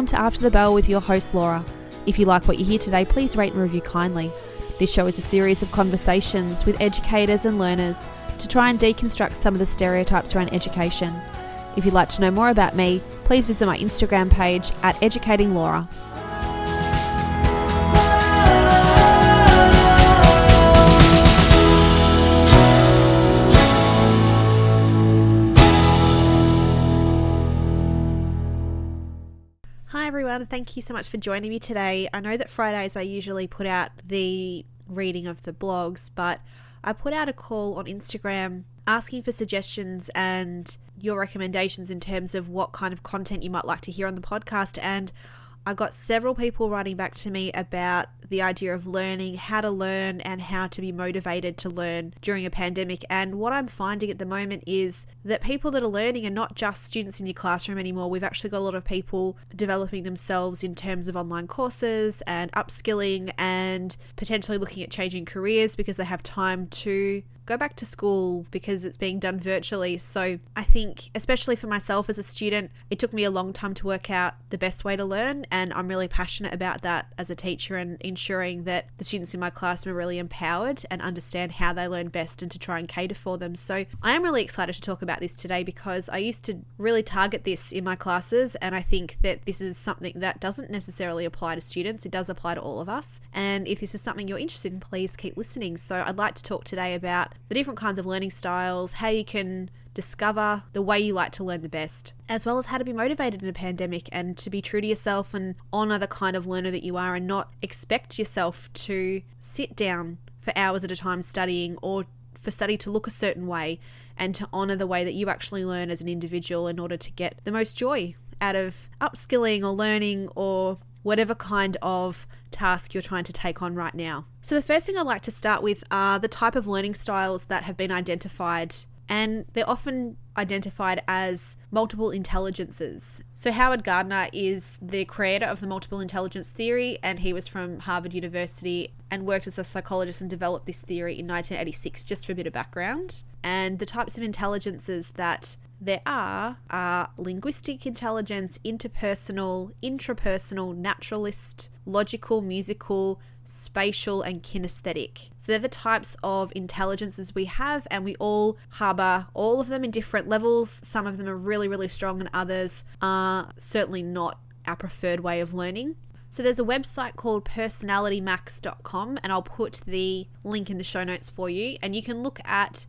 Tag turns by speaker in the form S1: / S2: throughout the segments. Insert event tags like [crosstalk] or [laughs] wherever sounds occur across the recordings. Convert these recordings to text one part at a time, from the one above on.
S1: Welcome to After the Bell with your host, Laura. If you like what you hear today, please rate and review kindly. This show is a series of conversations with educators and learners to try and deconstruct some of the stereotypes around education. If you'd like to know more about me, please visit my Instagram page at Educating Laura. Everyone, thank you so much for joining me today. I know that Fridays I usually put out the reading of the blogs, but I put out a call on Instagram asking for suggestions and your recommendations in terms of what kind of content you might like to hear on the podcast. And I got several people writing back to me about the idea of learning, how to learn, and how to be motivated to learn during a pandemic. And what I'm finding at the moment is that people that are learning are not just students in your classroom anymore. We've actually got a lot of people developing themselves in terms of online courses and upskilling and potentially looking at changing careers because they have time to go back to school because it's being done virtually. So I think, especially for myself as a student, it took me a long time to work out the best way to learn. And I'm really passionate about that as a teacher and ensuring that the students in my class are really empowered and understand how they learn best and to try and cater for them. So I am really excited to talk about this today because I used to really target this in my classes. And I think that this is something that doesn't necessarily apply to students, it does apply to all of us. And if this is something you're interested in, please keep listening. So I'd like to talk today about the different kinds of learning styles, how you can discover the way you like to learn the best, as well as how to be motivated in a pandemic and to be true to yourself and honor the kind of learner that you are and not expect yourself to sit down for hours at a time studying or for study to look a certain way and to honor the way that you actually learn as an individual in order to get the most joy out of upskilling or learning or whatever kind of task you're trying to take on right now. So, the first thing I'd like to start with are the type of learning styles that have been identified, and they're often identified as multiple intelligences. So, Howard Gardner is the creator of the multiple intelligence theory, and he was from Harvard University and worked as a psychologist and developed this theory in 1986, just for a bit of background. And the types of intelligences that there are are linguistic intelligence, interpersonal, intrapersonal, naturalist, logical, musical, spatial, and kinesthetic. So they're the types of intelligences we have, and we all harbor all of them in different levels. Some of them are really, really strong, and others are certainly not our preferred way of learning. So there's a website called personalitymax.com, and I'll put the link in the show notes for you, and you can look at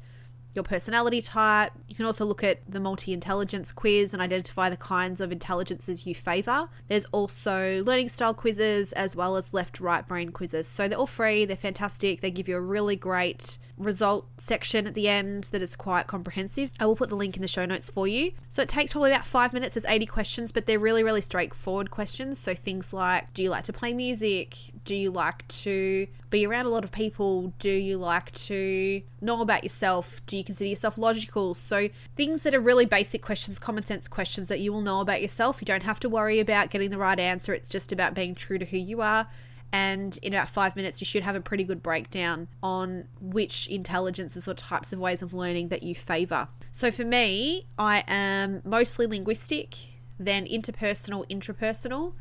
S1: your personality type. You can also look at the multi intelligence quiz and identify the kinds of intelligences you favor. There's also learning style quizzes as well as left right brain quizzes. So they're all free, they're fantastic, they give you a really great result section at the end that is quite comprehensive. I will put the link in the show notes for you. So it takes probably about five minutes, there's 80 questions, but they're really, really straightforward questions. So things like do you like to play music? Do you like to be around a lot of people? Do you like to know about yourself? Do you consider yourself logical? So, things that are really basic questions, common sense questions that you will know about yourself. You don't have to worry about getting the right answer. It's just about being true to who you are. And in about five minutes, you should have a pretty good breakdown on which intelligences or types of ways of learning that you favor. So, for me, I am mostly linguistic, then interpersonal, intrapersonal,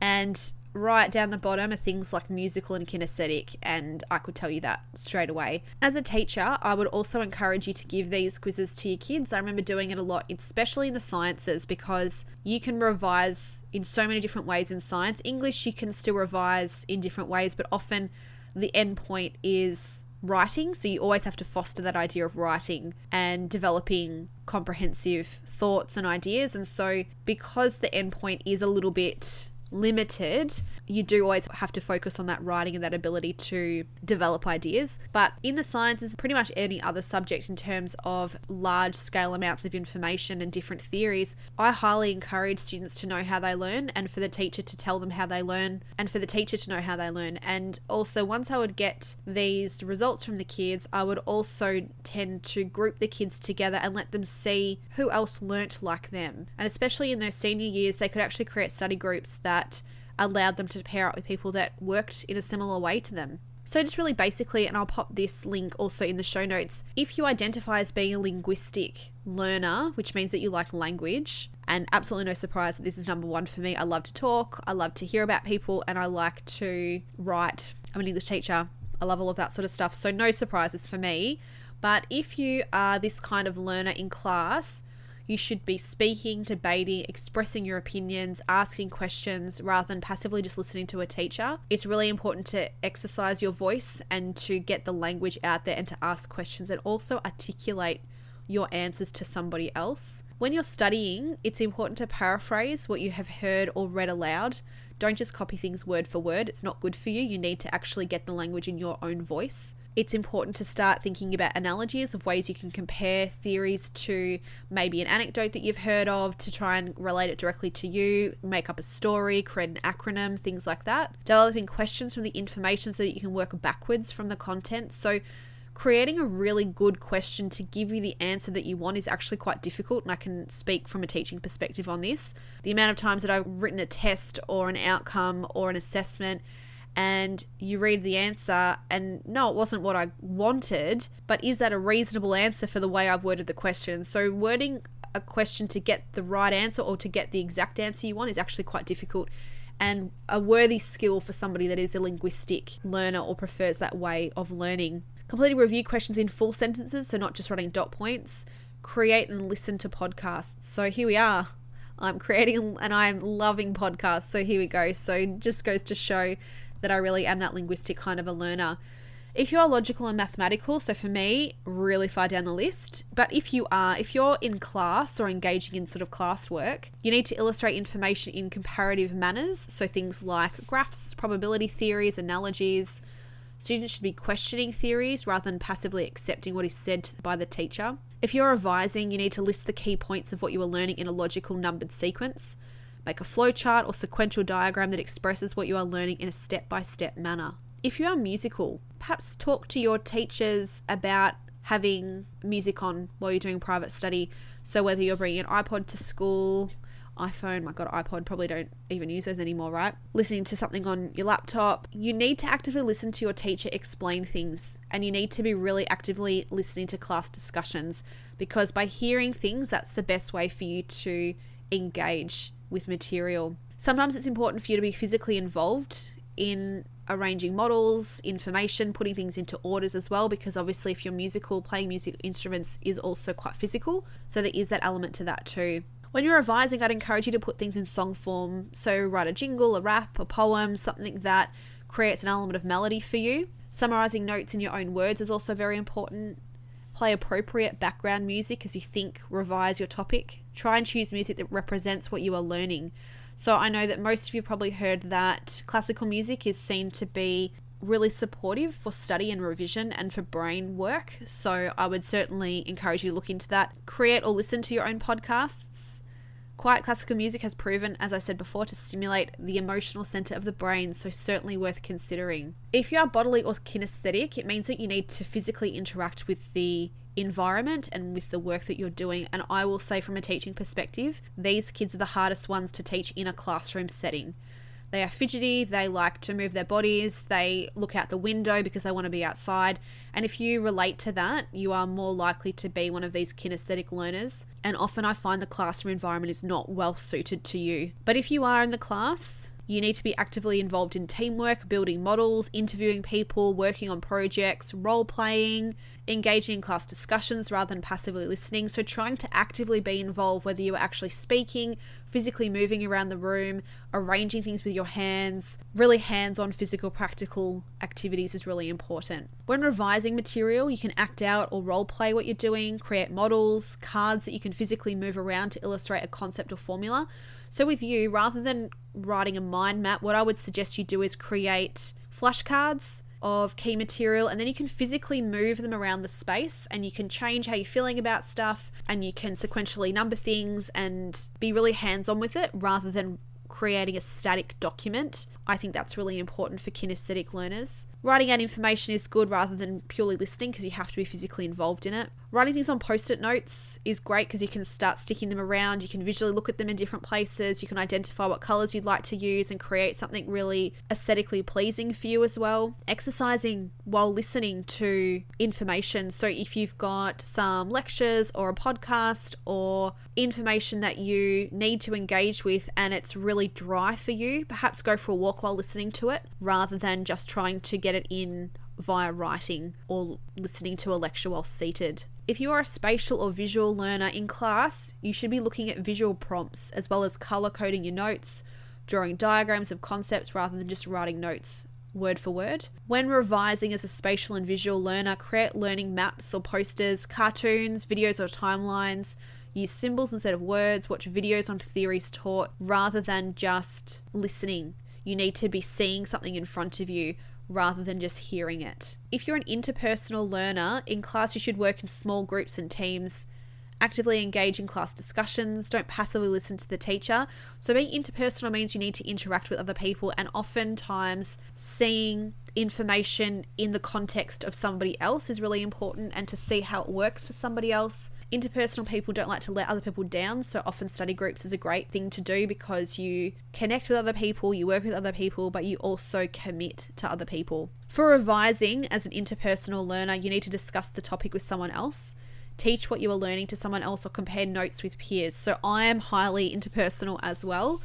S1: and right down the bottom are things like musical and kinesthetic, and I could tell you that straight away. As a teacher, I would also encourage you to give these quizzes to your kids. I remember doing it a lot, especially in the sciences, because you can revise in so many different ways in science. English, you can still revise in different ways, but often the end point is writing. So you always have to foster that idea of writing and developing comprehensive thoughts and ideas. And so, because the endpoint is a little bit limited, you do always have to focus on that writing and that ability to develop ideas. But in the sciences, pretty much any other subject in terms of large scale amounts of information and different theories, I highly encourage students to know how they learn and for the teacher to tell them how they learn and for the teacher to know how they learn. And also, once I would get these results from the kids, I would also tend to group the kids together and let them see who else learnt like them. And especially in their senior years, they could actually create study groups that allowed them to pair up with people that worked in a similar way to them. So, just really basically, and I'll pop this link also in the show notes. If you identify as being a linguistic learner, which means that you like language, And absolutely no surprise that this is number one for me. I love to talk, I love to hear about people, and I like to write. I'm an English teacher. I love all of that sort of stuff. So, no surprises for me. But if you are this kind of learner in class, you should be speaking, debating, expressing your opinions, asking questions rather than passively just listening to a teacher. It's really important to exercise your voice and to get the language out there and to ask questions and also articulate your answers to somebody else. When you're studying, it's important to paraphrase what you have heard or read aloud. Don't just copy things word for word, it's not good for you. You need to actually get the language in your own voice it's important to start thinking about analogies of ways you can compare theories to maybe an anecdote that you've heard of to try and relate it directly to you, make up a story, create an acronym, things like that. Developing questions from the information so that you can work backwards from the content. So, creating a really good question to give you the answer that you want is actually quite difficult and I can speak from a teaching perspective on this. The amount of times that I've written a test or an outcome or an assessment and you read the answer and no, it wasn't what I wanted, but is that a reasonable answer for the way I've worded the question? So, wording a question to get the right answer or to get the exact answer you want is actually quite difficult and a worthy skill for somebody that is a linguistic learner or prefers that way of learning. Completing review questions in full sentences, so not just writing dot points. Create and listen to podcasts. So here we are. I'm creating and I'm loving podcasts. So here we go. So just goes to show that I really am that linguistic kind of a learner. If you are logical and mathematical, so for me, really far down the list. But if you are, if you're in class or engaging in sort of classwork, you need to illustrate information in comparative manners. So things like graphs, probability theories, analogies. Students should be questioning theories rather than passively accepting what is said by the teacher. If you're revising, you need to list the key points of what you are learning in a logical numbered sequence. Make a flowchart or sequential diagram that expresses what you are learning in a step by step manner. If you are musical, perhaps talk to your teachers about having music on while you're doing private study. So, whether you're bringing an iPod to school, iPhone, my god, iPod probably don't even use those anymore, right? Listening to something on your laptop, you need to actively listen to your teacher explain things and you need to be really actively listening to class discussions because by hearing things, that's the best way for you to engage with material. Sometimes it's important for you to be physically involved in arranging models, information, putting things into orders as well, because obviously, if you're musical, playing music instruments is also quite physical. So, there is that element to that too. When you're revising, I'd encourage you to put things in song form. So, write a jingle, a rap, a poem, something that creates an element of melody for you. Summarizing notes in your own words is also very important. Play appropriate background music as you think, revise your topic. Try and choose music that represents what you are learning. So I know that most of you probably heard that classical music is seen to be really supportive for study and revision and for brain work. So I would certainly encourage you to look into that. Create or listen to your own podcasts. Quiet classical music has proven, as I said before, to stimulate the emotional center of the brain, so certainly worth considering. If you are bodily or kinesthetic, it means that you need to physically interact with the environment and with the work that you're doing. And I will say, from a teaching perspective, these kids are the hardest ones to teach in a classroom setting. They are fidgety, they like to move their bodies, they look out the window because they want to be outside. And if you relate to that, you are more likely to be one of these kinesthetic learners. And often I find the classroom environment is not well suited to you. But if you are in the class, you need to be actively involved in teamwork, building models, interviewing people, working on projects, role playing, engaging in class discussions rather than passively listening. So, trying to actively be involved, whether you are actually speaking, physically moving around the room, arranging things with your hands, really hands on physical, practical activities is really important. When revising material, you can act out or role play what you're doing, create models, cards that you can physically move around to illustrate a concept or formula. So, with you, rather than writing a mind map, what I would suggest you do is create flashcards of key material and then you can physically move them around the space and you can change how you're feeling about stuff and you can sequentially number things and be really hands on with it rather than creating a static document. I think that's really important for kinesthetic learners. Writing out information is good rather than purely listening because you have to be physically involved in it. Writing things on post it notes is great because you can start sticking them around. You can visually look at them in different places. You can identify what colors you'd like to use and create something really aesthetically pleasing for you as well. Exercising while listening to information. So if you've got some lectures or a podcast or information that you need to engage with and it's really dry for you, perhaps go for a walk while listening to it rather than just trying to get it in via writing or listening to a lecture while seated. If you are a spatial or visual learner in class, you should be looking at visual prompts as well as color coding your notes, drawing diagrams of concepts rather than just writing notes word for word. When revising as a spatial and visual learner, create learning maps or posters, cartoons, videos, or timelines. Use symbols instead of words, watch videos on theories taught rather than just listening. You need to be seeing something in front of you rather than just hearing it. If you're an interpersonal learner, in class you should work in small groups and teams. Actively engage in class discussions, don't passively listen to the teacher. So, being interpersonal means you need to interact with other people, and oftentimes seeing information in the context of somebody else is really important and to see how it works for somebody else. Interpersonal people don't like to let other people down, so often study groups is a great thing to do because you connect with other people, you work with other people, but you also commit to other people. For revising as an interpersonal learner, you need to discuss the topic with someone else teach what you are learning to someone else or compare notes with peers. So I am highly interpersonal as well.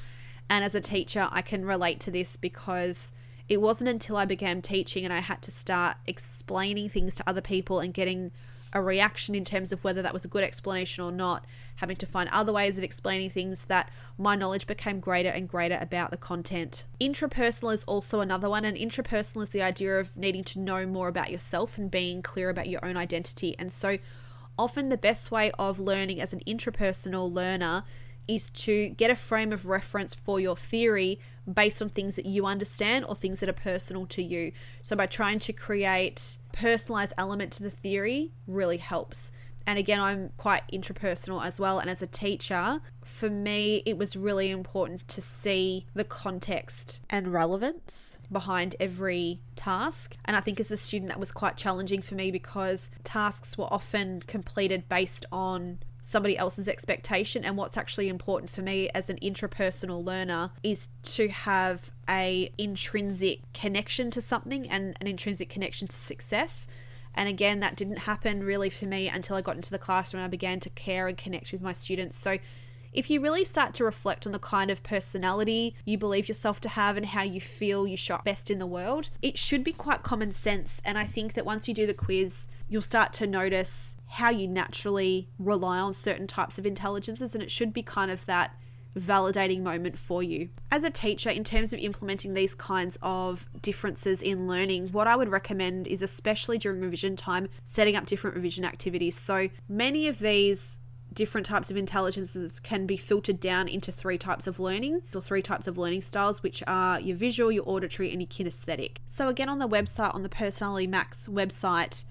S1: And as a teacher, I can relate to this because it wasn't until I began teaching and I had to start explaining things to other people and getting a reaction in terms of whether that was a good explanation or not, having to find other ways of explaining things that my knowledge became greater and greater about the content. Intrapersonal is also another one, and intrapersonal is the idea of needing to know more about yourself and being clear about your own identity. And so often the best way of learning as an intrapersonal learner is to get a frame of reference for your theory based on things that you understand or things that are personal to you. So by trying to create personalized element to the theory really helps. And again, I'm quite intrapersonal as well. And as a teacher, for me, it was really important to see the context and relevance behind every task. And I think as a student, that was quite challenging for me because tasks were often completed based on somebody else's expectation and what's actually important for me as an intrapersonal learner is to have a intrinsic connection to something and an intrinsic connection to success and again, that didn't happen really for me until I got into the classroom and I began to care and connect with my students. So, if you really start to reflect on the kind of personality you believe yourself to have and how you feel you show up best in the world, it should be quite common sense. And I think that once you do the quiz, you'll start to notice how you naturally rely on certain types of intelligences. And it should be kind of that validating moment for you. As a teacher, in terms of implementing these kinds of differences in learning, what I would recommend is, especially during revision time, setting up different revision activities. So many of these different types of intelligences can be filtered down into three types of learning or three types of learning styles, which are your visual, your auditory, and your kinesthetic. So, again, on the website, on the Personality Max website,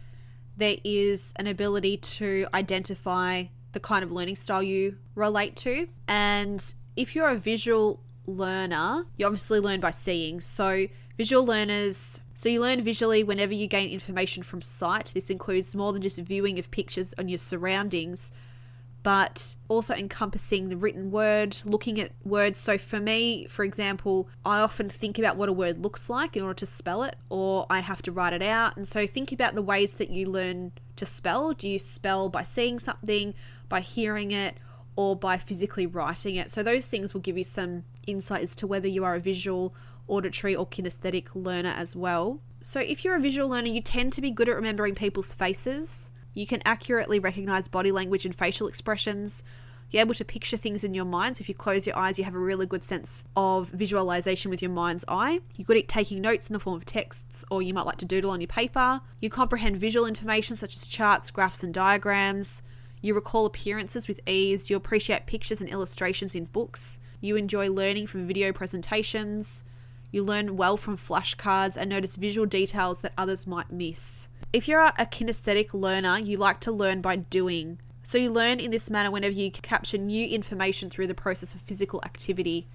S1: there is an ability to identify the kind of learning style you relate to. And if you're a visual learner, you obviously learn by seeing. So, visual learners, so you learn visually whenever you gain information from sight. This includes more than just viewing of pictures on your surroundings, but also encompassing the written word, looking at words. So, for me, for example, I often think about what a word looks like in order to spell it, or I have to write it out. And so, think about the ways that you learn to spell. Do you spell by seeing something? by hearing it, or by physically writing it. So, those things will give you some insight as to whether you are a visual, auditory, or kinesthetic learner as well. So, if you're a visual learner, you tend to be good at remembering people's faces. You can accurately recognize body language and facial expressions. You're able to picture things in your mind. So, if you close your eyes, you have a really good sense of visualization with your mind's eye. You're good at taking notes in the form of texts, or you might like to doodle on your paper. You comprehend visual information such as charts, graphs, and diagrams. You recall appearances with ease. You appreciate pictures and illustrations in books. You enjoy learning from video presentations. You learn well from flashcards and notice visual details that others might miss. If you're a kinesthetic learner, you like to learn by doing. So you learn in this manner whenever you capture new information through the process of physical activity.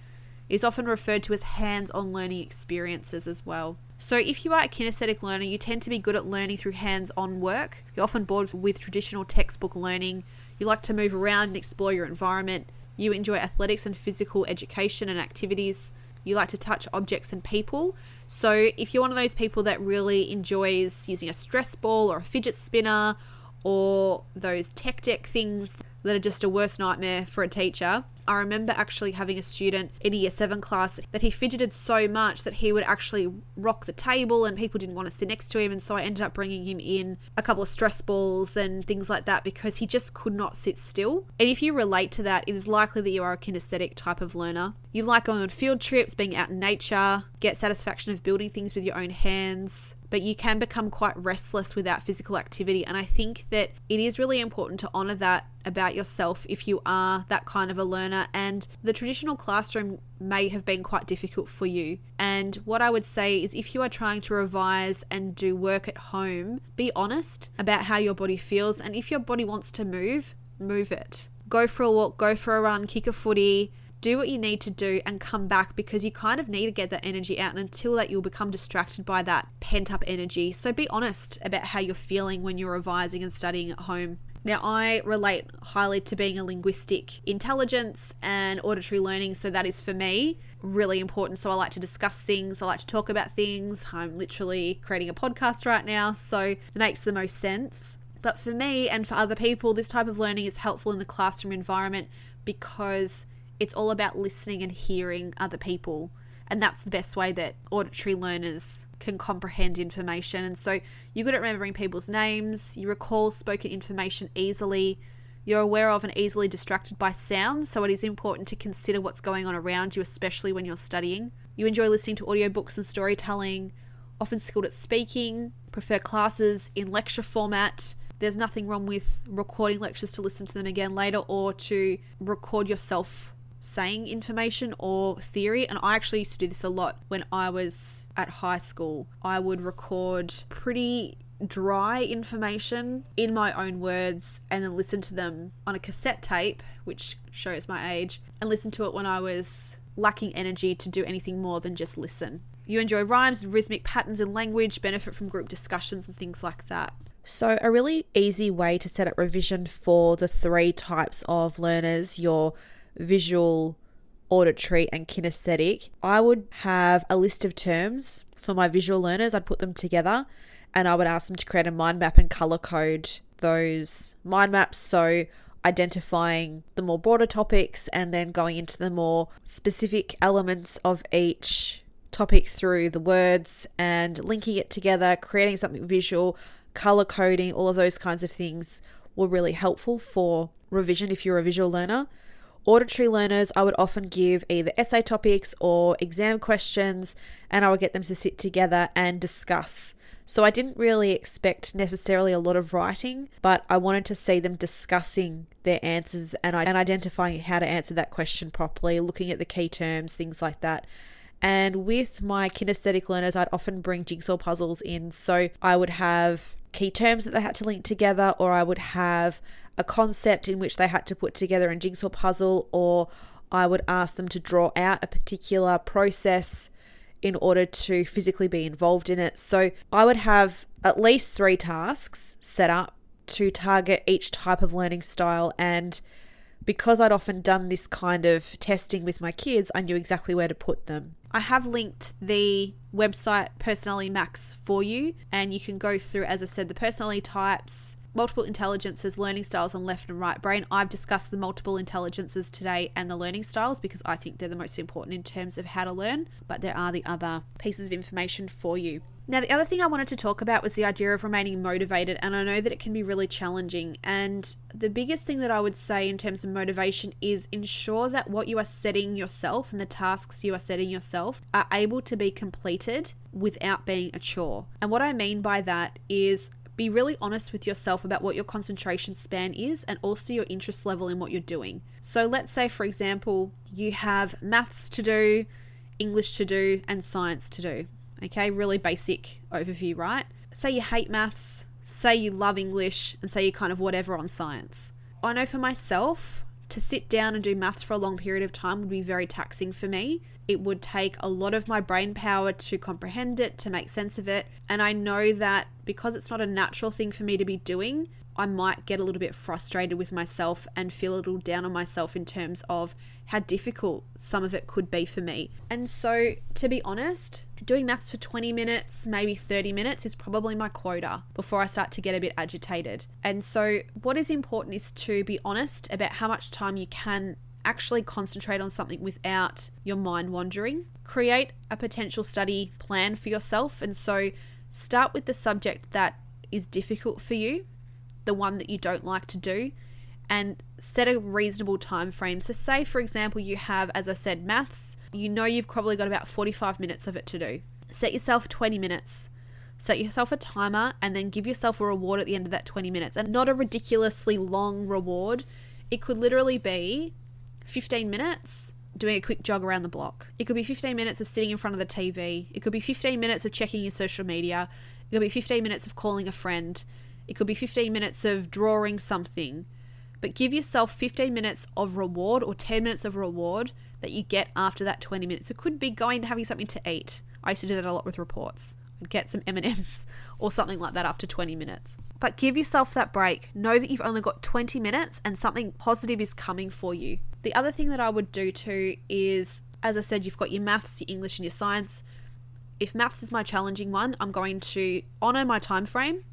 S1: is often referred to as hands on learning experiences as well. So, if you are a kinesthetic learner, you tend to be good at learning through hands on work. You're often bored with traditional textbook learning. You like to move around and explore your environment. You enjoy athletics and physical education and activities. You like to touch objects and people. So, if you're one of those people that really enjoys using a stress ball or a fidget spinner or those tech deck things that are just a worst nightmare for a teacher. I remember actually having a student in a year seven class that he fidgeted so much that he would actually rock the table and people didn't want to sit next to him. And so I ended up bringing him in a couple of stress balls and things like that because he just could not sit still. And if you relate to that, it is likely that you are a kinesthetic type of learner. You like going on field trips, being out in nature, get satisfaction of building things with your own hands, but you can become quite restless without physical activity. And I think that it is really important to honor that about yourself if you are that kind of a learner. And the traditional classroom may have been quite difficult for you. And what I would say is if you are trying to revise and do work at home, be honest about how your body feels. And if your body wants to move, move it. Go for a walk, go for a run, kick a footy do what you need to do and come back because you kind of need to get that energy out. And until that, you'll become distracted by that pent up energy. So be honest about how you're feeling when you're revising and studying at home. Now, I relate highly to being a linguistic intelligence and auditory learning, so that is for me really important. So, I like to discuss things, I like to talk about things. I'm literally creating a podcast right now, so it makes the most sense. But for me and for other people, this type of learning is helpful in the classroom environment because it's all about listening and hearing other people. And that's the best way that auditory learners can comprehend information. And so you're good at remembering people's names, you recall spoken information easily, you're aware of and easily distracted by sounds. So it is important to consider what's going on around you, especially when you're studying. You enjoy listening to audiobooks and storytelling, often skilled at speaking, prefer classes in lecture format. There's nothing wrong with recording lectures to listen to them again later or to record yourself saying information or theory. And I actually used to do this a lot when I was at high school. I would record pretty dry information in my own words and then listen to them on a cassette tape, which shows my age, and listen to it when I was lacking energy to do anything more than just listen. You enjoy rhymes rhythmic patterns in language, benefit from group discussions and things like that. So, a really easy way to set up revision for the three types of learners your visual, auditory, and kinesthetic, I would have a list of terms for my visual learners. I'd put them together and I would ask them to create a mind map and color code those mind maps. So, identifying the more broader topics and then going into the more specific elements of each topic through the words and linking it together, creating something visual, color coding, all of those kinds of things were really helpful for revision if you're a visual learner. Auditory learners, I would often give either essay topics or exam questions, and I would get them to sit together and discuss. So I didn't really expect necessarily a lot of writing, but I wanted to see them discussing their answers and, and identifying how to answer that question properly, looking at the key terms, things like that. And with my kinesthetic learners, I'd often bring jigsaw puzzles in. So I would have key terms that they had to link together, or I would have a concept in which they had to put together a jigsaw puzzle, or I would ask them to draw out a particular process in order to physically be involved in it. So I would have at least three tasks set up to target each type of learning style. And because I'd often done this kind of testing with my kids, I knew exactly where to put them. I have linked the website Personality Max for you, and you can go through, as I said, the personality types, multiple intelligences, learning styles, and left and right brain. I've discussed the multiple intelligences today and the learning styles because I think they're the most important in terms of how to learn, but there are the other pieces of information for you. Now, the other thing I wanted to talk about was the idea of remaining motivated, and I know that it can be really challenging. And the biggest thing that I would say in terms of motivation is ensure that what you are setting yourself and the tasks you are setting yourself are able to be completed without being a chore. And what I mean by that is be really honest with yourself about what your concentration span is and also your interest level in what you're doing. So, let's say, for example, you have maths to do, English to do, and science to do. Okay, really basic overview, right? Say you hate maths, say you love English, and say you kind of whatever on science. I know for myself, to sit down and do maths for a long period of time would be very taxing for me. It would take a lot of my brain power to comprehend it, to make sense of it. And I know that because it's not a natural thing for me to be doing, I might get a little bit frustrated with myself and feel a little down on myself in terms of how difficult some of it could be for me. And so, to be honest, doing maths for 20 minutes, maybe 30 minutes is probably my quota before I start to get a bit agitated. And so, what is important is to be honest about how much time you can actually concentrate on something without your mind wandering. Create a potential study plan for yourself. And so, start with the subject that is difficult for you the one that you don't like to do and set a reasonable time frame. So say for example you have as I said maths, you know you've probably got about 45 minutes of it to do. Set yourself 20 minutes. Set yourself a timer and then give yourself a reward at the end of that 20 minutes and not a ridiculously long reward. It could literally be 15 minutes doing a quick jog around the block. It could be 15 minutes of sitting in front of the TV. It could be 15 minutes of checking your social media. It could be 15 minutes of calling a friend. It could be 15 minutes of drawing something. But give yourself 15 minutes of reward or 10 minutes of reward that you get after that 20 minutes. It could be going to having something to eat. I used to do that a lot with reports. I'd get some M&Ms [laughs] or something like that after 20 minutes. But give yourself that break. Know that you've only got 20 minutes and something positive is coming for you. The other thing that I would do too is as I said, you've got your maths, your English and your science. If maths is my challenging one, I'm going to honor my time frame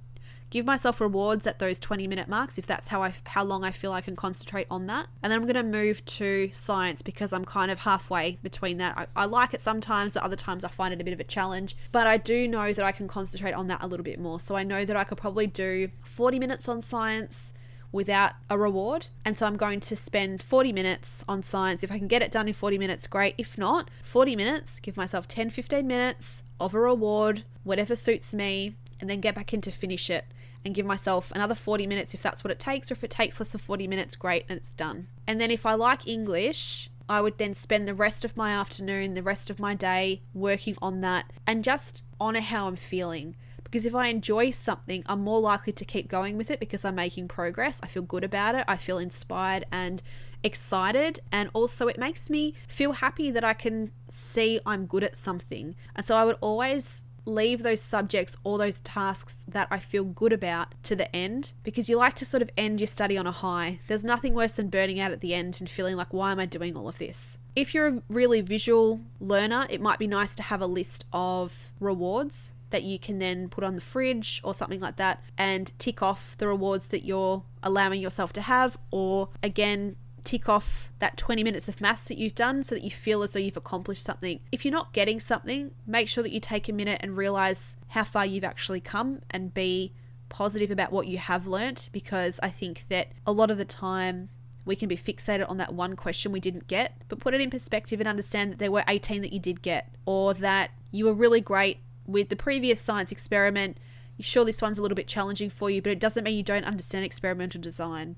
S1: give myself rewards at those 20 minute marks if that's how I how long I feel I can concentrate on that. And then I'm going to move to science because I'm kind of halfway between that. I, I like it sometimes, but other times I find it a bit of a challenge. But I do know that I can concentrate on that a little bit more. So I know that I could probably do 40 minutes on science without a reward. And so I'm going to spend 40 minutes on science. If I can get it done in 40 minutes, great. If not, 40 minutes, give myself 10, 15 minutes of a reward, whatever suits me, and then get back in to finish it and give myself another 40 minutes if that's what it takes, or if it takes less than 40 minutes, great, and it's done. And then if I like English, I would then spend the rest of my afternoon, the rest of my day working on that and just honor how I'm feeling. Because if I enjoy something, I'm more likely to keep going with it because I'm making progress. I feel good about it. I feel inspired and excited. And also, it makes me feel happy that I can see I'm good at something. And so, I would always leave those subjects or those tasks that I feel good about to the end because you like to sort of end your study on a high. There's nothing worse than burning out at the end and feeling like, why am I doing all of this? If you're a really visual learner, it might be nice to have a list of rewards that you can then put on the fridge or something like that and tick off the rewards that you're allowing yourself to have, or again, tick off that 20 minutes of maths that you've done so that you feel as though you've accomplished something. If you're not getting something, make sure that you take a minute and realize how far you've actually come and be positive about what you have learnt because I think that a lot of the time we can be fixated on that one question we didn't get, but put it in perspective and understand that there were 18 that you did get, or that you were really great with the previous science experiment. Sure, this one's a little bit challenging for you, but it doesn't mean you don't understand experimental design.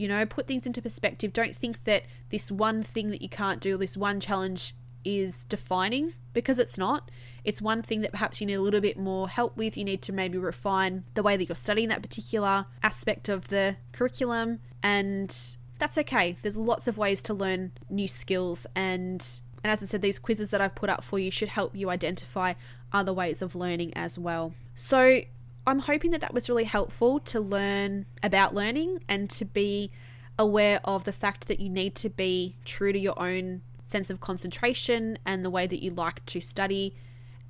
S1: You know, put things into perspective. Don't think that this one thing that you can't do, this one challenge is defining because it's not. It's one thing that perhaps you need a little bit more help with. You need to maybe refine the way that you're studying that particular aspect of the curriculum and that's okay. There's lots of ways to learn new skills and and as I said these quizzes that I've put up for you should help you identify other ways of learning as well. So I'm hoping that that was really helpful to learn about learning and to be aware of the fact that you need to be true to your own sense of concentration and the way that you like to study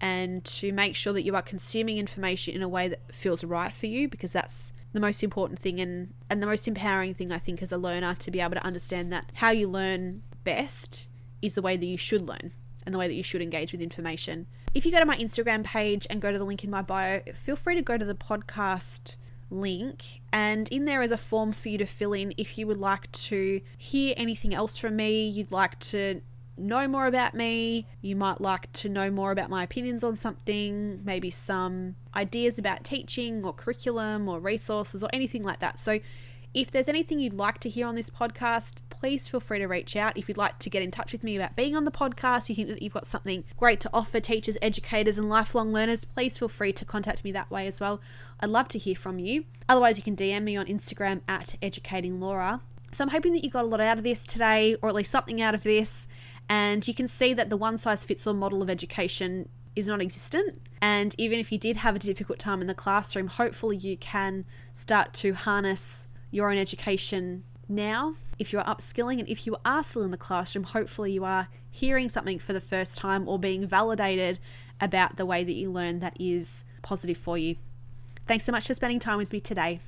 S1: and to make sure that you are consuming information in a way that feels right for you because that's the most important thing and and the most empowering thing I think as a learner to be able to understand that how you learn best is the way that you should learn and the way that you should engage with information if you go to my Instagram page and go to the link in my bio, feel free to go to the podcast link. And in there is a form for you to fill in if you would like to hear anything else from me, you'd like to know more about me, you might like to know more about my opinions on something, maybe some ideas about teaching or curriculum or resources or anything like that. So if there's anything you'd like to hear on this podcast, please feel free to reach out. If you'd like to get in touch with me about being on the podcast, you think that you've got something great to offer teachers, educators, and lifelong learners, please feel free to contact me that way as well. I'd love to hear from you. Otherwise, you can DM me on Instagram at Educating Laura. So I'm hoping that you got a lot out of this today, or at least something out of this. And you can see that the one size fits all model of education is non existent. And even if you did have a difficult time in the classroom, hopefully you can start to harness your own education now. If you are upskilling and if you are still in the classroom, hopefully you are hearing something for the first time or being validated about the way that you learn that is positive for you. Thanks so much for spending time with me today.